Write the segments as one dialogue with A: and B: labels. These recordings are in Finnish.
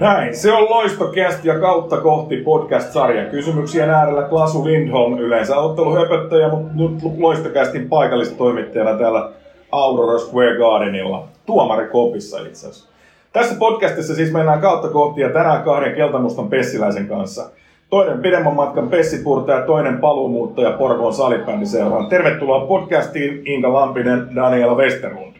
A: Näin, se on Loistokäst ja kautta kohti podcast-sarja. Kysymyksien äärellä Klasu Lindholm, yleensä otteluhöpöttäjä, mutta nyt Loistokästin paikallistoimittajana täällä Aurora Square Gardenilla. Tuomari kopissa itse asiassa. Tässä podcastissa siis mennään kautta kohti ja tänään kahden keltamustan pessiläisen kanssa. Toinen pidemmän matkan pessipurta ja toinen paluumuuttaja Porvoon salibändiseuraan. Tervetuloa podcastiin Inka Lampinen, Daniela Westerlund.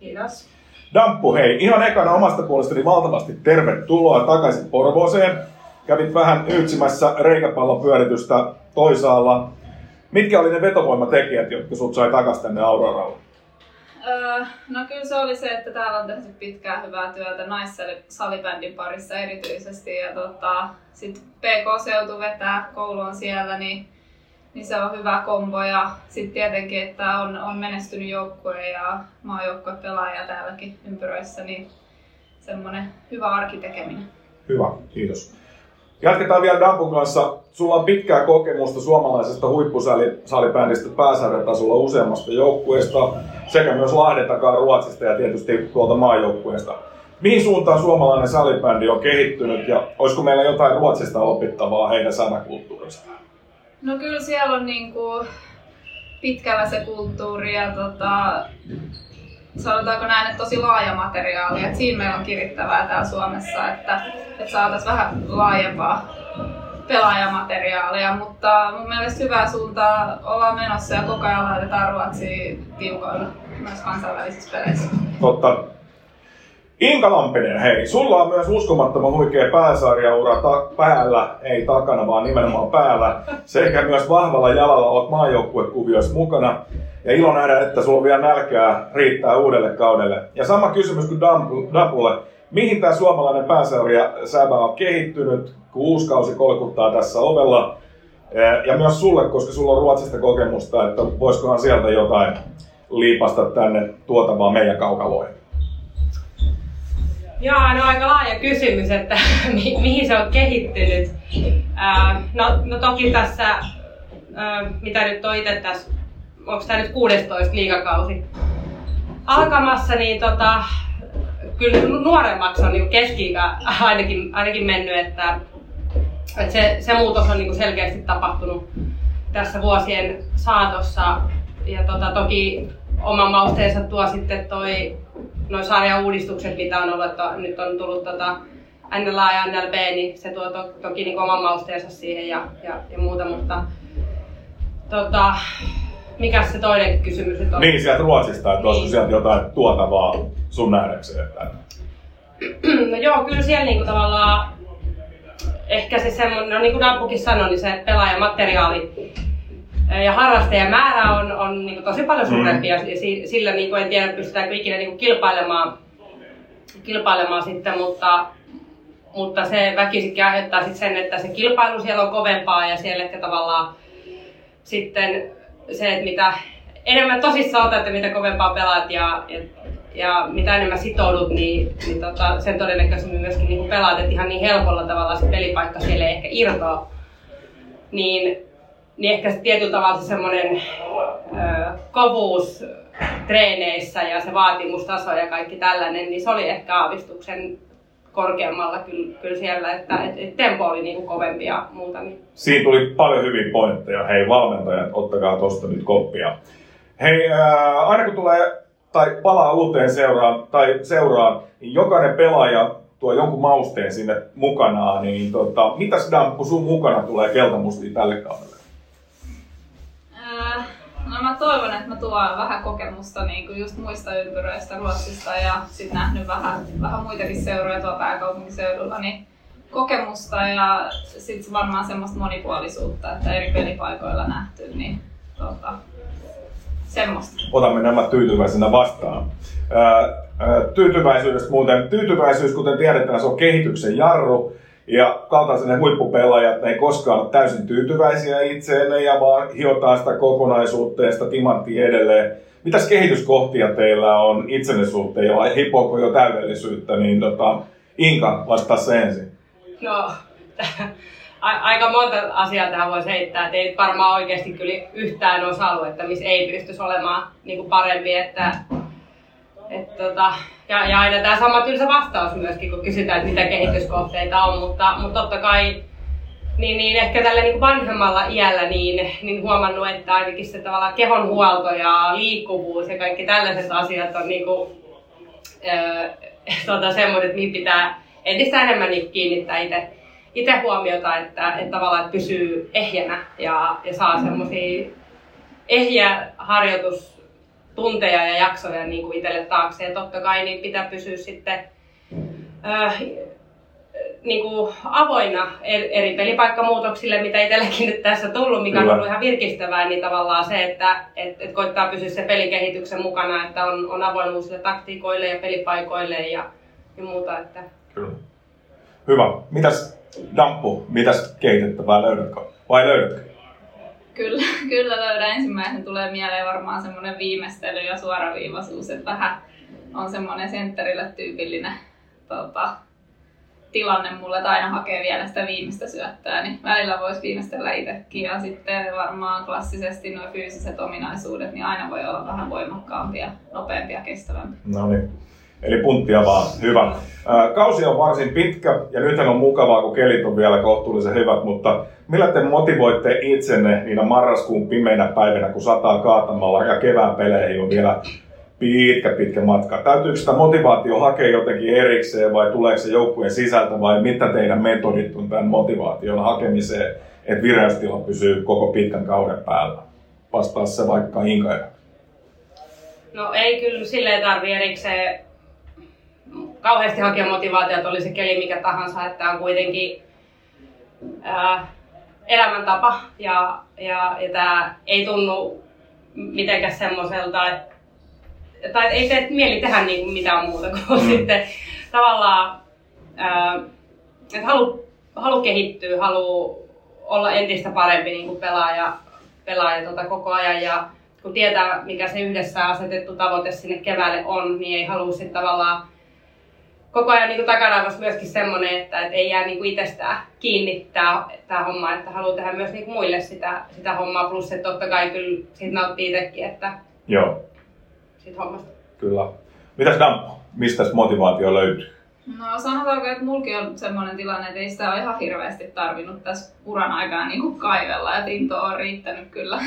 B: Kiitos.
A: Damppu, hei, ihan ekana omasta puolestani valtavasti tervetuloa takaisin Porvooseen. Kävit vähän yksimässä reikäpallopyöritystä toisaalla. Mitkä oli ne vetovoimatekijät, jotka sut sai takaisin tänne Auroralle?
B: Öö, no kyllä se oli se, että täällä on tehty pitkää hyvää työtä naissalibändin parissa erityisesti. Ja tota, sitten PK-seutu vetää, koulu on siellä, niin niin se on hyvä kombo ja sitten tietenkin, että on, on menestynyt joukkue ja maajoukkue pelaaja täälläkin ympyröissä, niin semmoinen hyvä arkitekeminen.
A: Hyvä, kiitos. Jatketaan vielä Dampun kanssa. Sulla on pitkää kokemusta suomalaisesta huippusalibändistä pääsarjatasolla useammasta joukkueesta sekä myös Lahden takaa Ruotsista ja tietysti tuolta maajoukkueesta. Mihin suuntaan suomalainen salibändi on kehittynyt ja olisiko meillä jotain Ruotsista opittavaa heidän sanakulttuuristaan?
B: No kyllä siellä on niinku pitkällä se kulttuuri ja tota, sanotaanko näin, että tosi laaja materiaali. Et siinä meillä on kirittävää täällä Suomessa, että, että saataisiin vähän laajempaa pelaajamateriaalia, mutta mun mielestä hyvää suuntaa ollaan menossa ja koko ajan laitetaan Ruotsia tiukoilla myös kansainvälisissä peleissä.
A: Totta. Inka Lampinen, hei, sulla on myös uskomattoman huikea pääsarjaura ta- päällä, ei takana, vaan nimenomaan päällä, sekä myös vahvalla jalalla olet maajoukkuekuvioissa mukana. Ja ilo nähdä, että sulla vielä nälkää riittää uudelle kaudelle. Ja sama kysymys kuin Dapulle. Mihin tämä suomalainen pääsarja sävä on kehittynyt, kun uusi kausi kolkuttaa tässä ovella? Ja myös sulle, koska sulla on Ruotsista kokemusta, että voisikohan sieltä jotain liipasta tänne tuotavaa meidän kaukaloihin.
C: Joo, no aika laaja kysymys, että mi- mihin se on kehittynyt. Ää, no, no toki tässä, ää, mitä nyt on itse tässä, onko tämä nyt 16 liikakausi alkamassa, niin tota, kyllä nuoremmaksi on niin keski ainakin, ainakin mennyt, että, että se, se muutos on niin selkeästi tapahtunut tässä vuosien saatossa. Ja tota, toki oman mausteensa tuo sitten toi noin sarjan uudistukset, mitä on ollut, että nyt on tullut tota NLA ja NLB, niin se tuo to, toki niin oman mausteensa siihen ja, ja, ja muuta, mutta tota, mikä se toinen kysymys nyt on?
A: Niin, sieltä Ruotsista, että niin. olisiko sieltä jotain tuotavaa sun nähdäkseen? Että...
C: no joo, kyllä siellä niinku tavallaan ehkä se semmoinen, no niin kuin Nappukin sanoi, niin se pelaajamateriaali ja harrastajamäärä on, on niin kuin tosi paljon mm. suurempi mm. ja sillä niin kuin en tiedä pystytäänkö ikinä niin kuin kilpailemaan, kilpailemaan sitten, mutta, mutta se väkisikin aiheuttaa sitten sen, että se kilpailu siellä on kovempaa ja siellä ehkä tavallaan sitten se, että mitä enemmän tosissaan otat että mitä kovempaa pelaat ja, ja, ja mitä enemmän sitoudut, niin, niin tota, sen todennäköisemmin myöskin niin pelaat, että ihan niin helpolla tavalla se pelipaikka siellä ei ehkä irtoa. Niin niin ehkä se tietyllä tavalla se semmoinen kovuus treeneissä ja se vaatimustaso ja kaikki tällainen, niin se oli ehkä aavistuksen korkeammalla kyllä, kyllä siellä, että et, et tempo oli niinku kovempi ja muuta. Niin.
A: Siinä tuli paljon hyviä pointteja. Hei valmentajat, ottakaa tuosta nyt koppia. Hei, ää, aina kun tulee tai palaa uuteen seuraan, tai seuraan, niin jokainen pelaaja tuo jonkun mausteen sinne mukanaan, niin tota, mitäs Damppu sun mukana tulee keltamustiin tälle kaudelle?
B: No mä toivon, että mä tuon vähän kokemusta niin kuin just muista ympyröistä Ruotsista ja sitten nähnyt vähän, vähän muitakin seuroja tuolla pääkaupunkiseudulla, niin kokemusta ja sitten varmaan semmoista monipuolisuutta, että eri pelipaikoilla nähty, niin tota, semmoista.
A: Otamme nämä tyytyväisenä vastaan. tyytyväisyydestä muuten, tyytyväisyys kuten tiedetään, se on kehityksen jarru. Ja kaltaisenne huippupelaajat, ne ei koskaan ole täysin tyytyväisiä itseenne ja vaan hiotaan sitä kokonaisuutta ja sitä timanttia edelleen. Mitäs kehityskohtia teillä on itsenne suhteen vai hipoako jo täydellisyyttä, niin tota, Inka, vastaa se ensin.
C: No, aika monta asiaa tähän voisi heittää, että ei varmaan oikeasti kyllä yhtään osa-aluetta, missä ei pystyisi olemaan niin kuin parempi, että Et tota, ja, ja aina tämä sama tylsä vastaus myöskin, kun kysytään, että mitä kehityskohteita on, mutta, mutta totta kai niin, niin ehkä tällä niin vanhemmalla iällä niin, niin huomannut, että ainakin se tavallaan kehon huolto ja liikkuvuus ja kaikki tällaiset asiat on niin kuin, öö, tota, semmoiset, mihin pitää entistä enemmän niin kiinnittää itse itse huomiota, että, että tavallaan että pysyy ehjänä ja, ja saa semmoisia ehjiä harjoitustunteja ja jaksoja niin kuin itselle taakse. Ja totta kai niin pitää pysyä sitten äh, niin kuin avoinna eri pelipaikkamuutoksille, mitä itselläkin nyt tässä tullut, mikä Kyllä. on ollut ihan virkistävää, niin tavallaan se, että et, et koittaa pysyä se pelikehityksen mukana, että on, on avoin uusille taktiikoille ja pelipaikoille ja, ja muuta. Että...
A: Kyllä. Hyvä. Mitäs Dampu, mitäs kehitettävää löydätkö? Vai löydätkö?
B: Kyllä, kyllä löydän. Ensimmäisen tulee mieleen varmaan semmoinen viimeistely ja suoraviivaisuus, että vähän on semmoinen sentterille tyypillinen tota, tilanne mulle, että aina hakee vielä sitä viimeistä syöttöä, niin välillä voisi viimeistellä itsekin. Ja sitten varmaan klassisesti nuo fyysiset ominaisuudet, niin aina voi olla vähän voimakkaampia, nopeampia, kestävämpiä.
A: No niin. Eli punttia vaan, hyvä. Kausi on varsin pitkä ja nythän on mukavaa, kun kelit on vielä kohtuullisen hyvät, mutta millä te motivoitte itsenne niinä marraskuun pimeinä päivinä, kun sataa kaatamalla ja kevään peleihin on vielä pitkä, pitkä matka. Täytyykö sitä motivaatio hakea jotenkin erikseen vai tuleeko se joukkueen sisältä vai mitä teidän metodit on tämän motivaation hakemiseen, että vireystila pysyy koko pitkän kauden päällä? Vastaa se vaikka Inka.
C: No ei kyllä silleen tarvi erikseen kauheasti hakea motivaatiota, oli se keli mikä tahansa, että on kuitenkin ää, elämäntapa ja, ja, ja tämä ei tunnu mitenkään semmoiselta, että tai ei tee mieli tehdä niin mitään muuta kuin mm. sitten tavallaan, ää, että halu, halu kehittyä, halu olla entistä parempi niin kuin pelaaja, pelaaja tota koko ajan ja kun tietää, mikä se yhdessä asetettu tavoite sinne keväälle on, niin ei halua sitten tavallaan koko ajan niin takana myöskin semmoinen, että et ei jää niin itsestään kiinni tämä homma, että haluaa tehdä myös niin muille sitä, sitä hommaa, plus että totta kai kyllä siitä nauttii itsekin, että
A: Joo.
C: siitä hommasta.
A: Kyllä. Mitäs Dampo, mistä motivaatio löytyy?
B: No sanotaanko, että mulki on semmoinen tilanne, että ei sitä ole ihan hirveästi tarvinnut tässä uran aikana niin kuin kaivella, että into on riittänyt kyllä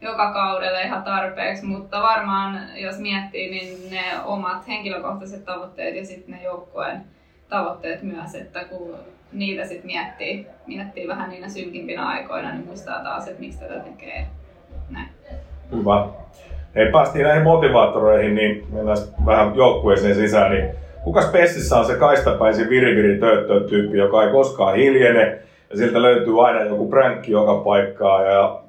B: joka kaudelle ihan tarpeeksi, mutta varmaan jos miettii, niin ne omat henkilökohtaiset tavoitteet ja sitten ne joukkojen tavoitteet myös, että kun niitä sitten miettii, miettii vähän niinä synkimpinä aikoina, niin muistaa taas, että miksi tätä tekee. Näin.
A: Hyvä. Hei, päästiin näihin motivaattoreihin, niin mennään vähän joukkueeseen sisään, niin kuka Spessissä on se kaistapäisin viriviri tyyppi, joka ei koskaan hiljene, ja siltä löytyy aina joku pränkki joka paikkaa, ja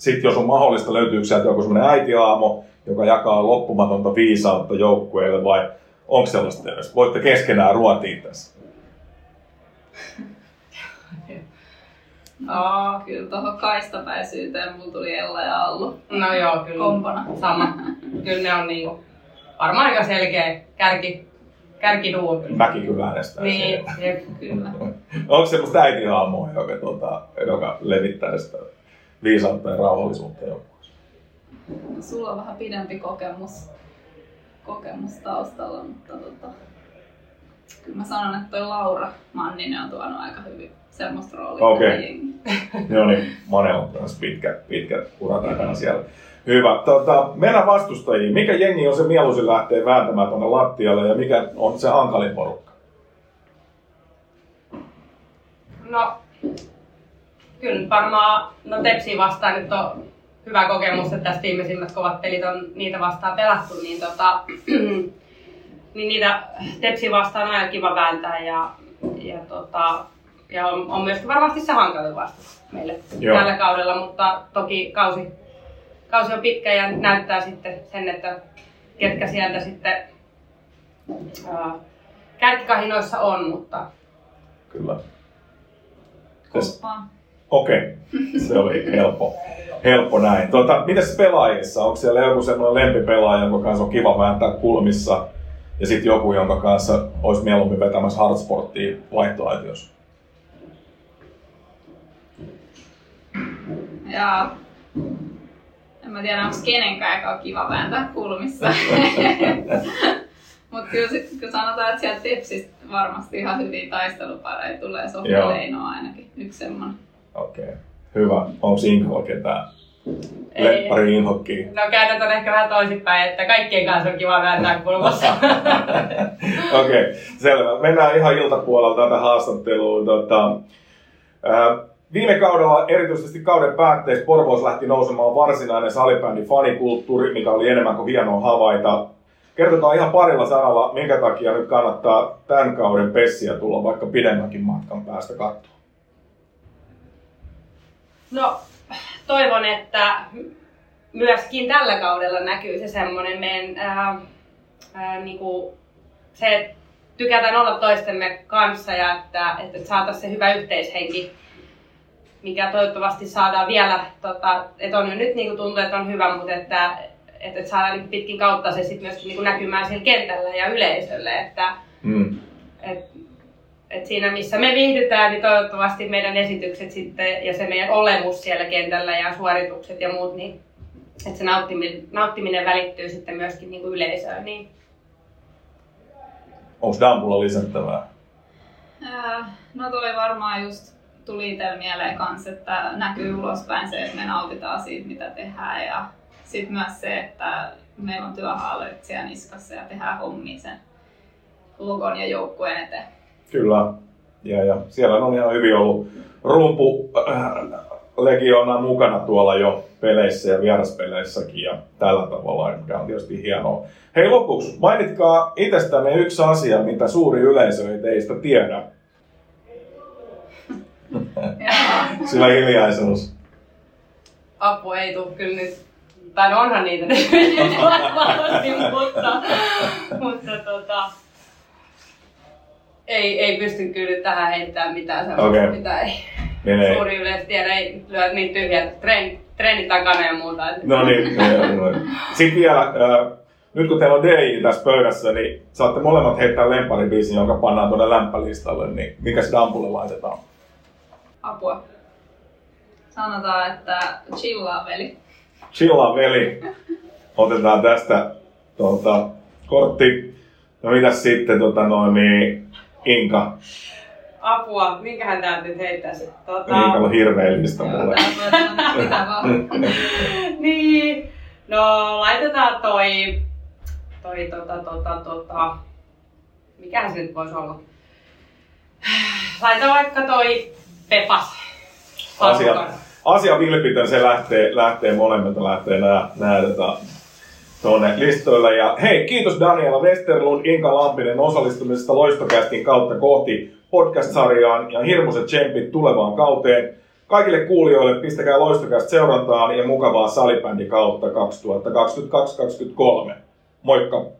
A: sitten jos on mahdollista, löytyykö sieltä joku semmoinen äitiaamo, joka jakaa loppumatonta viisautta joukkueelle vai onko sellaista edes? Voitte keskenään ruotia tässä.
B: No, kyllä tuohon kaistapäisyyteen mulla tuli Ella ja Allu.
C: No joo, kyllä.
B: Kompana.
C: Sama. kyllä ne on niinku varmaan aika selkeä kärki, kärkiduo.
A: Mäkin kyllä äänestää
C: Niin, jep, kyllä.
A: Onko semmoista äitihaamoa, joka, tuota, joka levittää sitä viisautta ja rauhallisuutta joukkueessa.
B: Sulla on vähän pidempi kokemus, kokemus taustalla, mutta tota, kyllä mä sanon, että toi Laura Manninen on tuonut aika hyvin semmoista roolia
A: Okei. Okay. Joo niin, Mane on myös pitkä, pitkä ura takana siellä. Hyvä. Tota, mennään vastustajiin. Mikä jengi on se mieluisin lähtee vääntämään tuonne lattialle ja mikä on se hankalin porukka?
C: No, kyllä varmaan, no Tepsi vastaan nyt on hyvä kokemus, että tästä viimeisimmät kovat pelit on niitä vastaan pelattu, niin, tota, niin niitä Tepsi vastaan on aina kiva vääntää ja, ja, tota, ja on, on myös varmasti se hankalin vastus meille Joo. tällä kaudella, mutta toki kausi, kausi on pitkä ja näyttää sitten sen, että ketkä sieltä sitten kärkikahinoissa on, mutta...
A: Kyllä.
B: Koppaa.
A: Okei, okay. se oli helppo, helppo näin. Tuota, mitäs pelaajissa? Onko siellä joku sellainen lempipelaaja, jonka kanssa on kiva vääntää kulmissa? Ja sitten joku, jonka kanssa olisi mieluummin vetämässä hardsporttia vaihtoaitiossa?
B: Ja en mä tiedä onko kenenkään, joka on kiva vääntää kulmissa. Mutta kyllä, kyllä sanotaan, että sieltä Tepsistä varmasti ihan hyviä taistelupareja tulee. Sofia
A: Joo.
B: Leino on ainakin yksi semmonen.
A: Okei. Okay. Hyvä. Onko Inkalla ketään?
C: Ei.
A: Leppari inhokkiin.
C: No käännetään ehkä vähän toisinpäin, että kaikkien kanssa on kiva vääntää kulmassa.
A: Okei, okay, selvä. Mennään ihan iltapuolella tätä haastatteluun. Tota, ää, viime kaudella, erityisesti kauden päätteessä, Porvoos lähti nousemaan varsinainen salibändin fanikulttuuri, mikä oli enemmän kuin hienoa havaita. Kertotaan ihan parilla sanalla, minkä takia nyt kannattaa tämän kauden pessiä tulla vaikka pidemmänkin matkan päästä katsoa.
C: No, toivon, että myöskin tällä kaudella näkyy se semmoinen meidän, ää, ää, niinku, se, että tykätään olla toistemme kanssa ja että, että saataisiin se hyvä yhteishenki, mikä toivottavasti saadaan vielä, tota, että on jo nyt niinku tuntuu, että on hyvä, mutta että, että, että saadaan niinku pitkin kautta se sitten myöskin niinku näkymään siellä kentällä ja yleisölle, että,
A: Mm.
C: et, et siinä missä me viihdytään, niin toivottavasti meidän esitykset sitten ja se meidän olemus siellä kentällä ja suoritukset ja muut, niin että se nauttiminen, nauttiminen välittyy sitten myöskin niin kuin yleisöön. Niin.
A: Onko Dampulla lisättävää?
B: Ää, No toi varmaan just tuli itsellä mieleen kanssa, että näkyy ulospäin se, että me nautitaan siitä, mitä tehdään. Ja sitten myös se, että meillä on työhaalerit siellä niskassa ja tehdään hommia sen logon ja joukkueen eteen.
A: Kyllä. Ja, ja siellä on ihan hyvin ollut rumpu äh, legioona mukana tuolla jo peleissä ja vieraspeleissäkin ja tällä tavalla, mikä on tietysti hienoa. Hei lopuksi, mainitkaa itsestänne yksi asia, mitä suuri yleisö ei teistä tiedä. Syvä hiljaisuus.
C: Apu ei tule kyllä nyt, tai no onhan niitä nyt mutta tota, ei, ei pysty kyllä tähän heittämään mitään sellaista, okay. mitä ei
A: Menee.
C: suuri yleisö tiedä, ei lyö niin tyhjät treen, treenit takana ja muuta.
A: No niin, joo. Sitten vielä, äh, nyt kun teillä on DJ tässä pöydässä, niin saatte molemmat heittää lemparibiisin, jonka pannaan tuonne lämpälistalle, niin mikäs Dampulle laitetaan?
B: apua. Sanotaan, että chillaa veli.
A: Chilla veli. Otetaan tästä tuota, kortti. No mitäs sitten tota noin, niin Inka.
C: Apua, minkähän täältä nyt heittäisi? Tota,
A: Inkalla on
B: Joo,
A: mulle.
B: tää mitä vaan.
C: niin, no laitetaan toi, toi tota, tota, tota, mikähän se nyt voisi olla? Laita vaikka toi Pepas.
A: Asia, asia vilpitön, se lähtee, lähtee molemmilta, lähtee nää, nää tota, tuonne listoille. Ja hei, kiitos Daniela Westerlund, Inka Lampinen osallistumisesta Loistokästin kautta kohti podcast-sarjaan ja hirmuiset tsempit tulevaan kauteen. Kaikille kuulijoille pistäkää Loistokäst seurantaan ja mukavaa salibändi kautta 2022-2023. Moikka!